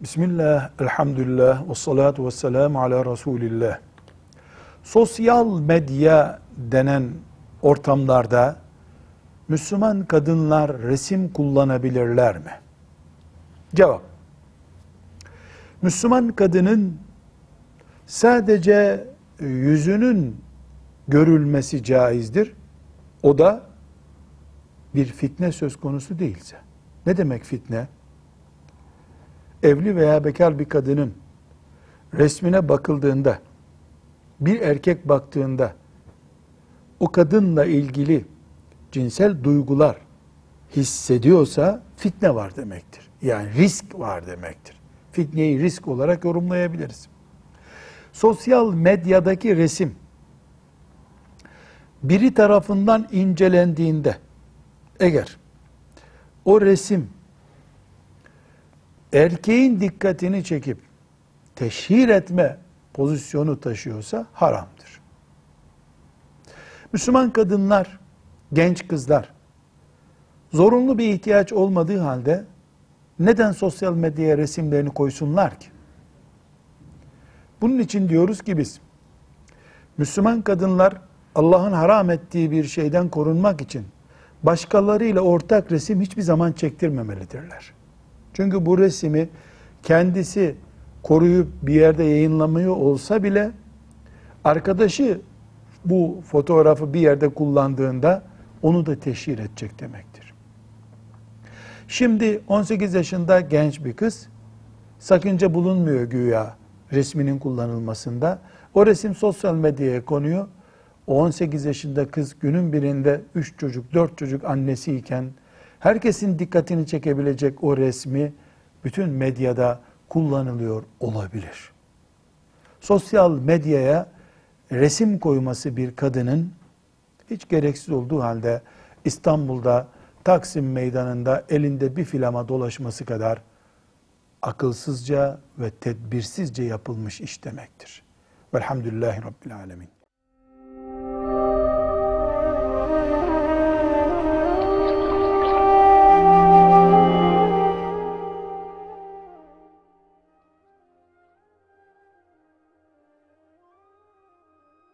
Bismillah, elhamdülillah, ve salatu ve selamu ala Resulillah. Sosyal medya denen ortamlarda Müslüman kadınlar resim kullanabilirler mi? Cevap. Müslüman kadının sadece yüzünün görülmesi caizdir. O da bir fitne söz konusu değilse. Ne demek fitne? Evli veya bekar bir kadının resmine bakıldığında, bir erkek baktığında, o kadınla ilgili cinsel duygular hissediyorsa fitne var demektir. Yani risk var demektir. Fitneyi risk olarak yorumlayabiliriz. Sosyal medyadaki resim biri tarafından incelendiğinde eğer o resim erkeğin dikkatini çekip teşhir etme pozisyonu taşıyorsa haramdır. Müslüman kadınlar, genç kızlar zorunlu bir ihtiyaç olmadığı halde neden sosyal medyaya resimlerini koysunlar ki? Bunun için diyoruz ki biz Müslüman kadınlar Allah'ın haram ettiği bir şeyden korunmak için başkalarıyla ortak resim hiçbir zaman çektirmemelidirler. Çünkü bu resmi kendisi koruyup bir yerde yayınlamıyor olsa bile arkadaşı bu fotoğrafı bir yerde kullandığında onu da teşhir edecek demektir. Şimdi 18 yaşında genç bir kız sakınca bulunmuyor güya resminin kullanılmasında. O resim sosyal medyaya konuyor. O 18 yaşında kız günün birinde 3 çocuk, 4 çocuk annesiyken herkesin dikkatini çekebilecek o resmi bütün medyada kullanılıyor olabilir. Sosyal medyaya resim koyması bir kadının hiç gereksiz olduğu halde İstanbul'da Taksim meydanında elinde bir filama dolaşması kadar akılsızca ve tedbirsizce yapılmış iş demektir. Velhamdülillahi Rabbil Alemin.